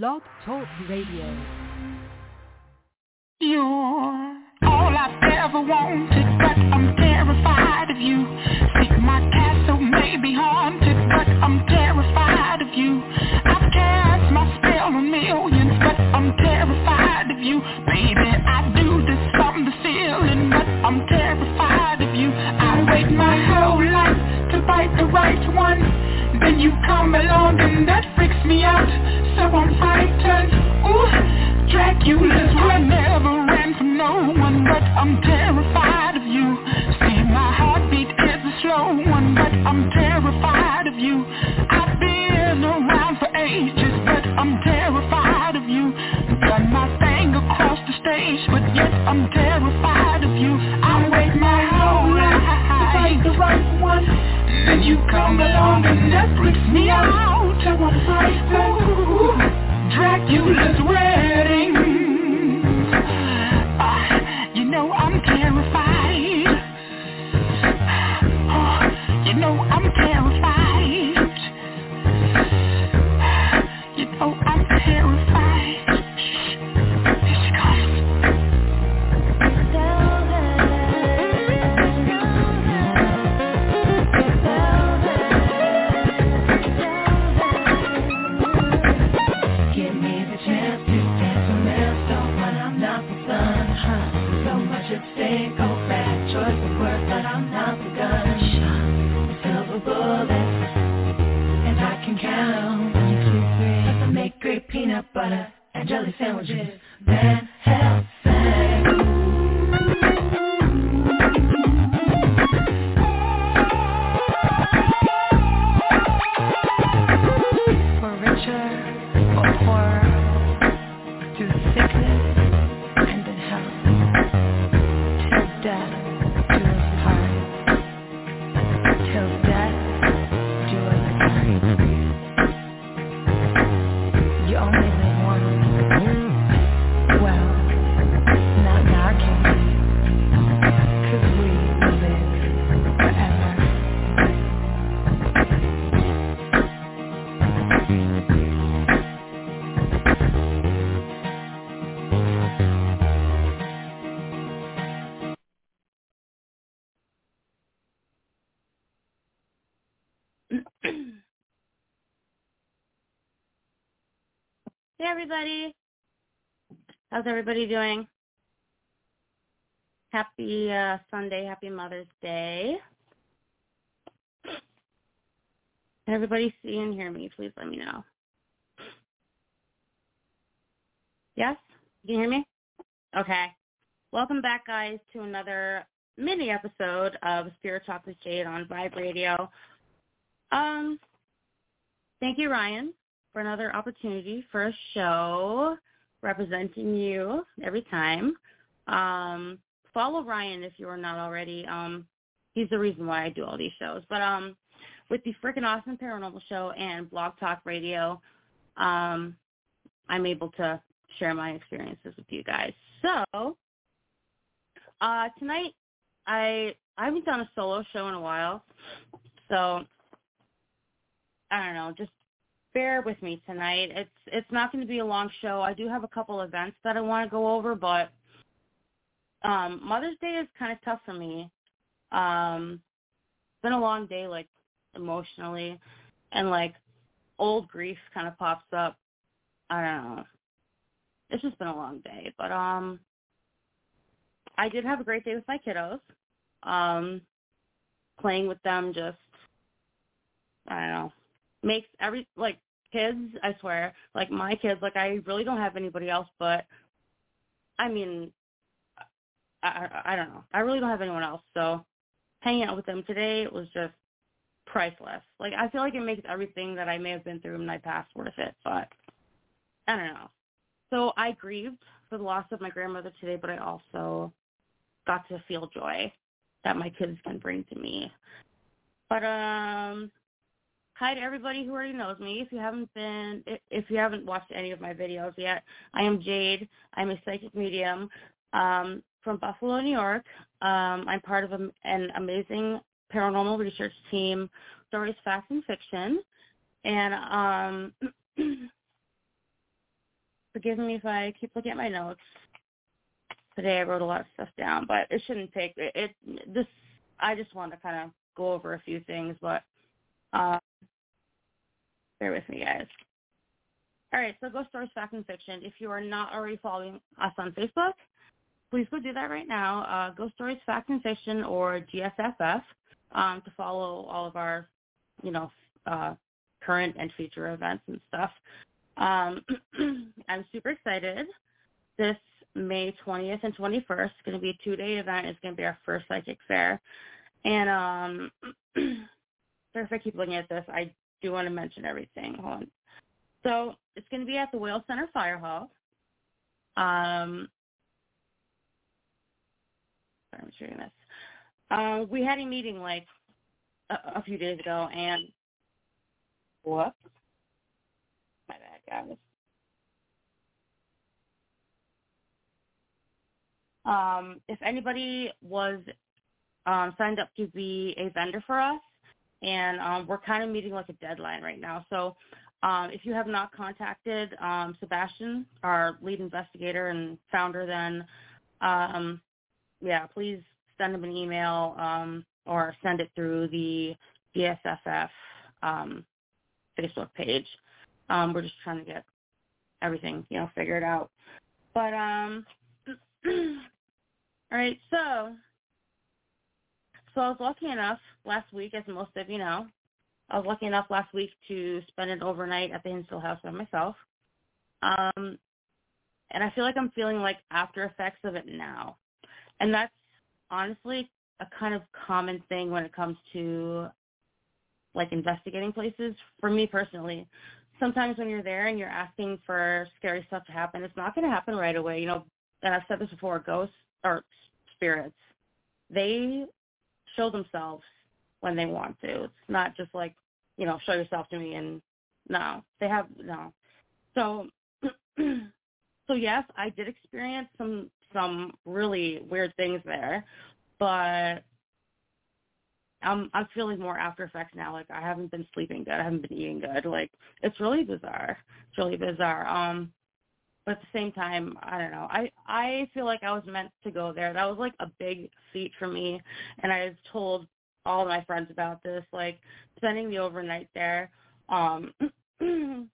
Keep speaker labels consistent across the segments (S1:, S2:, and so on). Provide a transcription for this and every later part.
S1: Blog Talk Radio.
S2: You're all I've ever wanted, but I'm terrified of you. See, my castle may be haunted, but I'm terrified of you. I've cast my spell on millions, but I'm terrified of you. Baby, I do this from the ceiling, but I'm terrified of you. I wait my whole life to fight the right one. Then you come along and that freaks me out. So I'm frightened. Ooh, Dracula's run never ran from no one But I'm terrified of you. See my heartbeat is a slow one But I'm terrified of you
S3: Hey everybody. How's everybody doing? Happy uh, Sunday, happy Mother's Day. Can everybody see and hear me? Please let me know. Yes? Can you hear me? Okay. Welcome back guys to another mini episode of Spirit Talk with Jade on Vibe Radio. Um thank you Ryan for another opportunity for a show representing you every time. Um, follow Ryan if you are not already. Um, he's the reason why I do all these shows. But um, with the freaking awesome paranormal show and Blog Talk Radio, um, I'm able to share my experiences with you guys. So uh, tonight, I I haven't done a solo show in a while, so I don't know, just bear with me tonight. It's it's not going to be a long show. I do have a couple events that I want to go over, but um Mother's Day is kind of tough for me. Um it's been a long day like emotionally and like old grief kind of pops up. I don't know. It's just been a long day, but um I did have a great day with my kiddos. Um playing with them just I don't know makes every like kids i swear like my kids like i really don't have anybody else but i mean i i, I don't know i really don't have anyone else so hanging out with them today was just priceless like i feel like it makes everything that i may have been through in my past worth it but i don't know so i grieved for the loss of my grandmother today but i also got to feel joy that my kids can bring to me but um hi to everybody who already knows me. If you haven't been, if you haven't watched any of my videos yet, I am Jade. I'm a psychic medium um, from Buffalo, New York. Um, I'm part of a, an amazing paranormal research team, Stories, Facts, and Fiction. And um, forgive me if I keep looking at my notes. Today I wrote a lot of stuff down, but it shouldn't take it. it this I just want to kind of go over a few things, but uh, bear with me, guys. All right, so Ghost Stories Fact and Fiction. If you are not already following us on Facebook, please go do that right now. Uh, Ghost Stories Fact and Fiction or GSFF um, to follow all of our, you know, uh, current and future events and stuff. Um, I'm super excited. This May 20th and 21st is going to be a two-day event. It's going to be our first psychic fair. And um, sorry if I keep looking at this. I do want to mention everything. Hold on. So it's going to be at the Wales Center Fire Hall. Um, sorry, I'm showing this. Uh, we had a meeting like a, a few days ago, and whoops, my bad, guys. Um, if anybody was um, signed up to be a vendor for us, and um, we're kind of meeting like a deadline right now. So um, if you have not contacted um, Sebastian, our lead investigator and founder, then um, yeah, please send them an email um, or send it through the GSFF um, Facebook page. Um, we're just trying to get everything, you know, figured out. But um, all right, so so I was lucky enough last week, as most of you know, I was lucky enough last week to spend an overnight at the Hinsdale House by myself. Um, and I feel like I'm feeling like after effects of it now. And that's honestly a kind of common thing when it comes to like investigating places for me personally. Sometimes when you're there and you're asking for scary stuff to happen, it's not going to happen right away. You know, and I've said this before, ghosts or spirits, they show themselves when they want to. It's not just like, you know, show yourself to me and no, they have no. So, so yes, I did experience some some really weird things there, but I'm I'm feeling more after effects now. Like I haven't been sleeping good. I haven't been eating good. Like it's really bizarre. It's really bizarre. Um, but at the same time, I don't know. I I feel like I was meant to go there. That was like a big feat for me, and I've told all my friends about this. Like spending the overnight there. Um, um,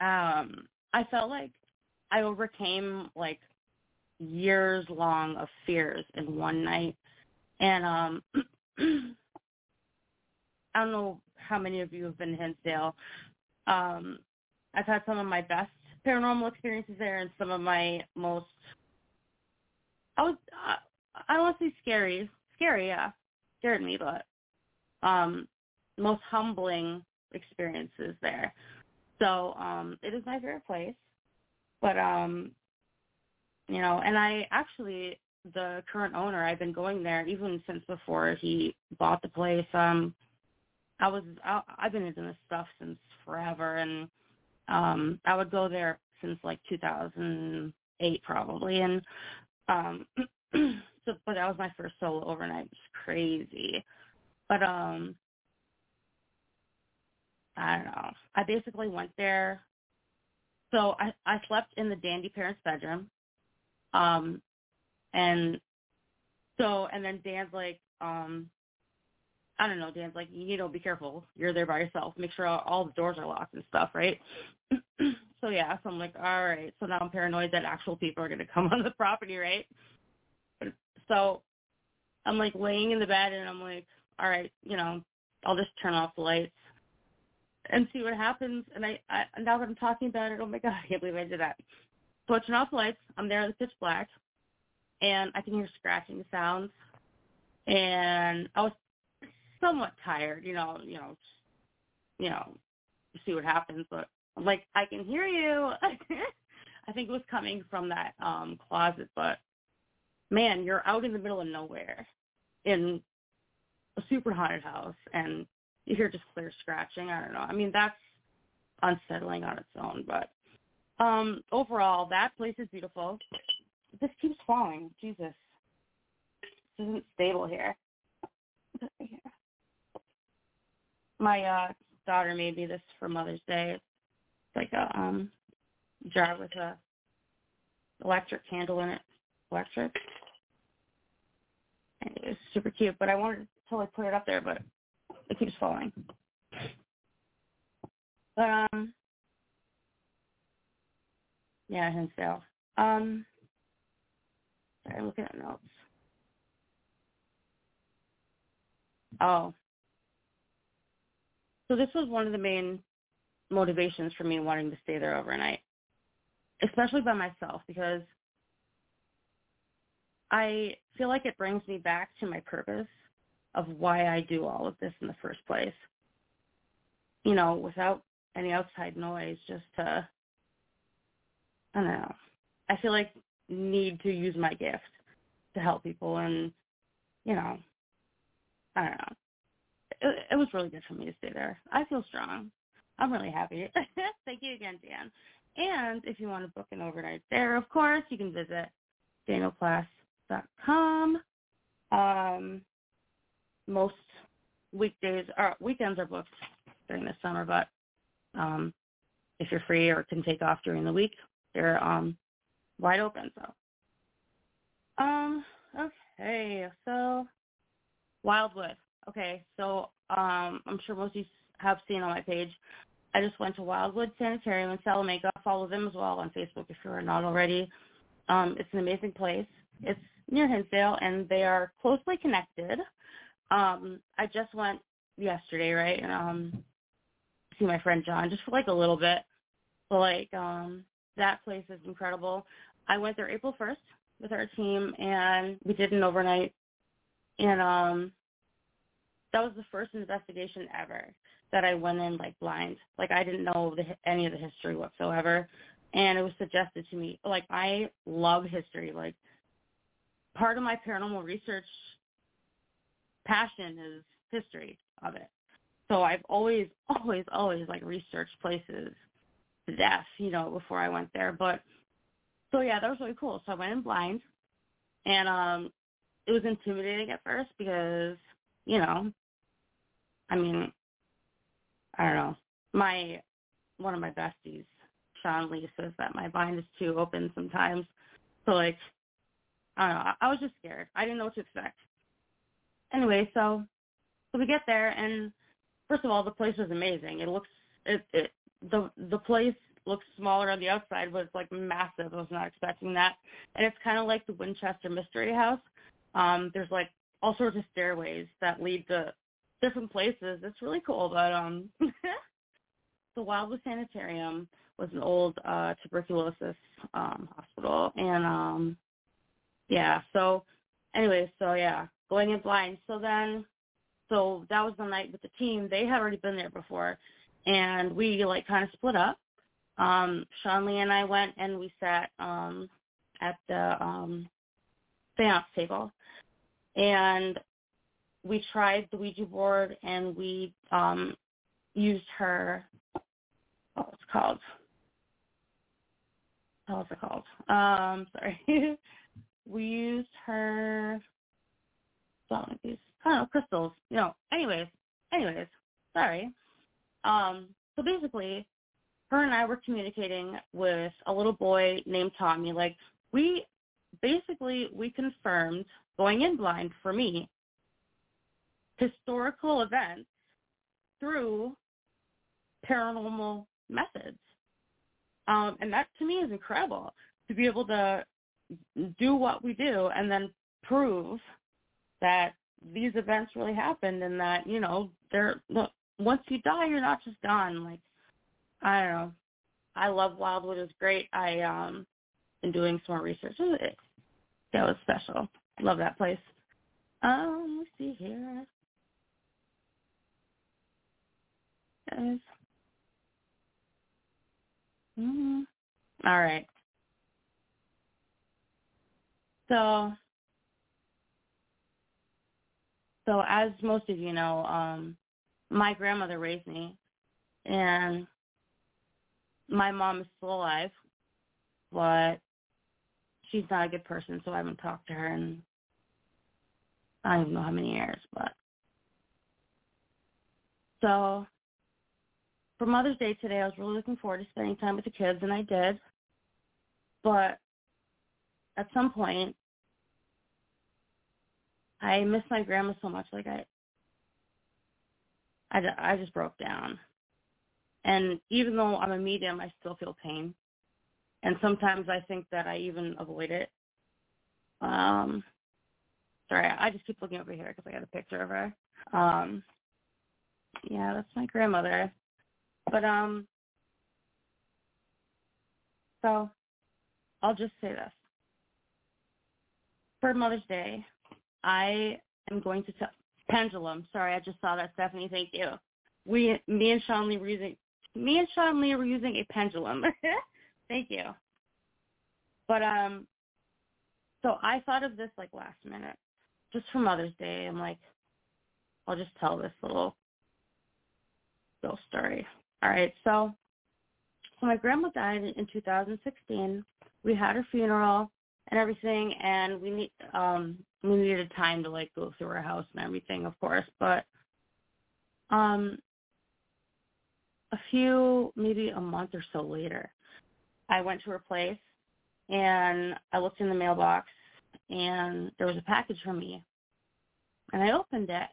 S3: I felt like I overcame like years long of fears in one night, and um, I don't know how many of you have been to Hinsdale. Um, I've had some of my best paranormal experiences there and some of my most I was uh, I don't want to say scary. Scary, yeah. Scared me, but um most humbling experiences there. So, um it is my favorite place. But um you know, and I actually the current owner, I've been going there even since before he bought the place. Um I was I, I've been into this stuff since forever and um I would go there since like 2008 probably and um so but that was my first solo overnight. It was crazy. But um I don't know. I basically went there so I I slept in the dandy parents bedroom um and so and then Dan's like um I don't know, Dan's like, you know, be careful. You're there by yourself. Make sure all, all the doors are locked and stuff, right? so yeah, so I'm like, all right. So now I'm paranoid that actual people are to come on the property, right? So I'm like laying in the bed and I'm like, all right, you know, I'll just turn off the lights and see what happens. And I, I now that I'm talking about it, oh my god, I can't believe I did that. So I turn off the lights. I'm there in the pitch black, and I can hear scratching sounds. And I was somewhat tired, you know, you know, you know, see what happens. But I'm like, I can hear you. I think it was coming from that um closet, but man, you're out in the middle of nowhere in a super haunted house and you hear just clear scratching. I don't know. I mean, that's unsettling on its own, but um overall that place is beautiful. This keeps falling. Jesus. This isn't stable here. My uh daughter made me this for Mother's Day. It's like a um jar with a electric candle in it. Electric. And it was super cute, but I wanted to totally put it up there, but it keeps falling. But um, yeah, Hinsdale. Um, sorry, I'm looking at notes. Oh, so this was one of the main motivations for me wanting to stay there overnight, especially by myself, because I feel like it brings me back to my purpose of why I do all of this in the first place. You know, without any outside noise, just to, I don't know. I feel like need to use my gift to help people and, you know, I don't know. It, it was really good for me to stay there. I feel strong. I'm really happy. Thank you again, Dan. And if you want to book an overnight there, of course, you can visit danielplass.com. Um, most weekdays or weekends are booked during the summer, but um, if you're free or can take off during the week, they're um, wide open. So, um, okay, so Wildwood. Okay, so um, I'm sure most of you have seen on my page. I just went to Wildwood Sanitarium in Salamanca. Follow them as well on Facebook if you're not already. Um, it's an amazing place. It's near Hinsdale, and they are closely connected. Um, I just went yesterday, right, and um, see my friend John just for like a little bit. But like um, that place is incredible. I went there April 1st with our team, and we did an overnight, and um, that was the first investigation ever that I went in like blind. Like I didn't know the, any of the history whatsoever, and it was suggested to me. Like I love history. Like part of my paranormal research passion is history of it. So I've always, always, always like researched places to death, you know, before I went there. But so yeah, that was really cool. So I went in blind, and um, it was intimidating at first because you know, I mean, I don't know. My one of my besties, Sean Lee, says that my mind is too open sometimes. So like, I don't know. I, I was just scared. I didn't know what to expect. Anyway, so so we get there, and first of all, the place was amazing. It looks it, it the the place looks smaller on the outside, but it's like massive. I was not expecting that, and it's kind of like the Winchester Mystery House. Um, there's like all sorts of stairways that lead to different places. It's really cool. But um, the Wildwood Sanitarium was an old uh, tuberculosis um, hospital, and um, yeah. So, anyway, so yeah, going in blind. So then, so that was the night with the team. They had already been there before, and we like kind of split up. Um, Sean Lee and I went and we sat um, at the um, seance table, and we tried the Ouija board and we um used her what's it called? What's it called? Um, sorry. We used her I don't know, crystals. You know. Anyways, anyways, sorry. Um, so basically her and I were communicating with a little boy named Tommy. Like we basically we confirmed going in blind for me historical events through paranormal methods. Um, and that to me is incredible to be able to do what we do and then prove that these events really happened and that, you know, they're look, once you die you're not just done. Like I don't know. I love Wildwood. Was great. I um been doing some more research. It, that was special. Love that place. Um, let's see here. Guys. Mm-hmm. All right. So, so as most of you know, um, my grandmother raised me, and my mom is still alive, but she's not a good person, so I haven't talked to her in I don't even know how many years, but so for Mother's Day today, I was really looking forward to spending time with the kids, and I did. But at some point, I miss my grandma so much. Like I, I, I just broke down. And even though I'm a medium, I still feel pain. And sometimes I think that I even avoid it. Um, sorry, I just keep looking over here because I got a picture of her. Um, yeah, that's my grandmother. But um, so I'll just say this. For Mother's Day, I am going to tell pendulum. Sorry, I just saw that, Stephanie. Thank you. We, me and Sean Lee were using, me and Sean Lee were using a pendulum. Thank you. But um, so I thought of this like last minute, just for Mother's Day. I'm like, I'll just tell this little ghost story. All right, so so my grandma died in 2016. We had her funeral and everything, and we need um we needed time to like go through her house and everything, of course. But um, a few maybe a month or so later, I went to her place and I looked in the mailbox and there was a package for me, and I opened it,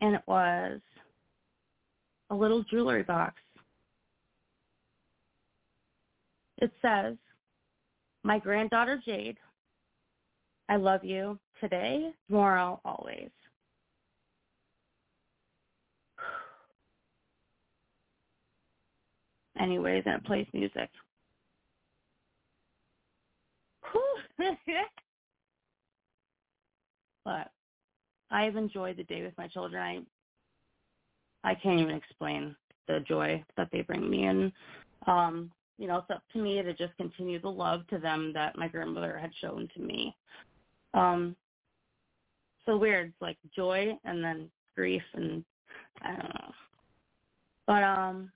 S3: and it was a little jewelry box. It says, my granddaughter Jade, I love you today, tomorrow, always. Anyways, and it plays music. but I've enjoyed the day with my children. I I can't even explain the joy that they bring me and um you know, it's up to me to just continue the love to them that my grandmother had shown to me. Um so weird, it's like joy and then grief and I don't know. But um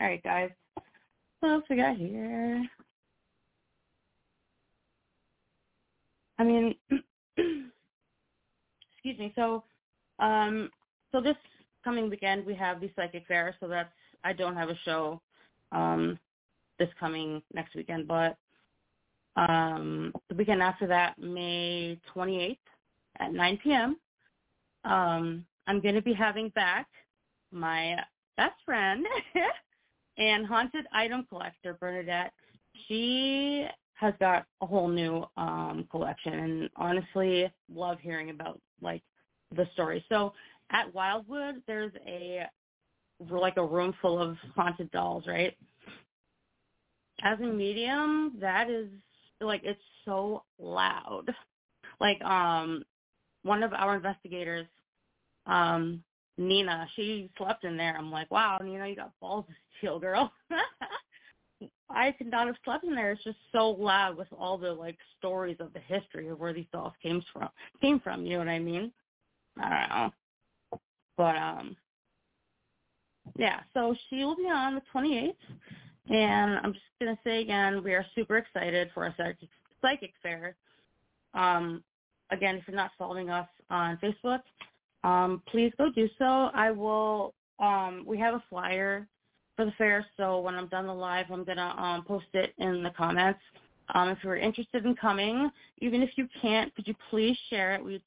S3: all right guys. What else we got here? I mean excuse me, so um so this coming weekend we have the psychic fair, so that's I don't have a show um, this coming next weekend, but um, the weekend after that, May 28th at 9 p.m., um, I'm going to be having back my best friend and haunted item collector, Bernadette. She has got a whole new um, collection and honestly love hearing about like the story. So at Wildwood, there's a like a room full of haunted dolls, right? As a medium, that is like it's so loud. Like um one of our investigators, um, Nina, she slept in there. I'm like, wow, Nina, you got balls of steel, girl. I could not have slept in there. It's just so loud with all the like stories of the history of where these dolls came from. Came from, you know what I mean? I don't know. But um yeah, so she will be on the 28th, and I'm just gonna say again, we are super excited for our psychic, fair. Um, again, if you're not following us on Facebook, um, please go do so. I will. Um, we have a flyer for the fair, so when I'm done the live, I'm gonna um, post it in the comments. Um, if you're interested in coming, even if you can't, could you please share it? We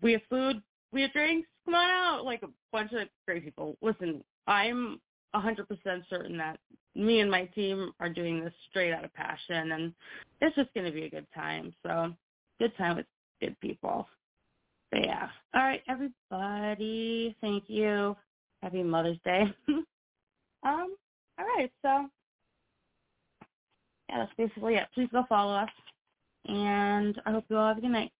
S3: we have food, we have drinks, come on out, like a bunch of great people. Listen, I'm a 100% certain that me and my team are doing this straight out of passion, and it's just going to be a good time. So, good time with good people. But yeah. All right, everybody. Thank you. Happy Mother's Day. um. All right. So, yeah, that's basically it. Please go follow us, and I hope you all have a good night.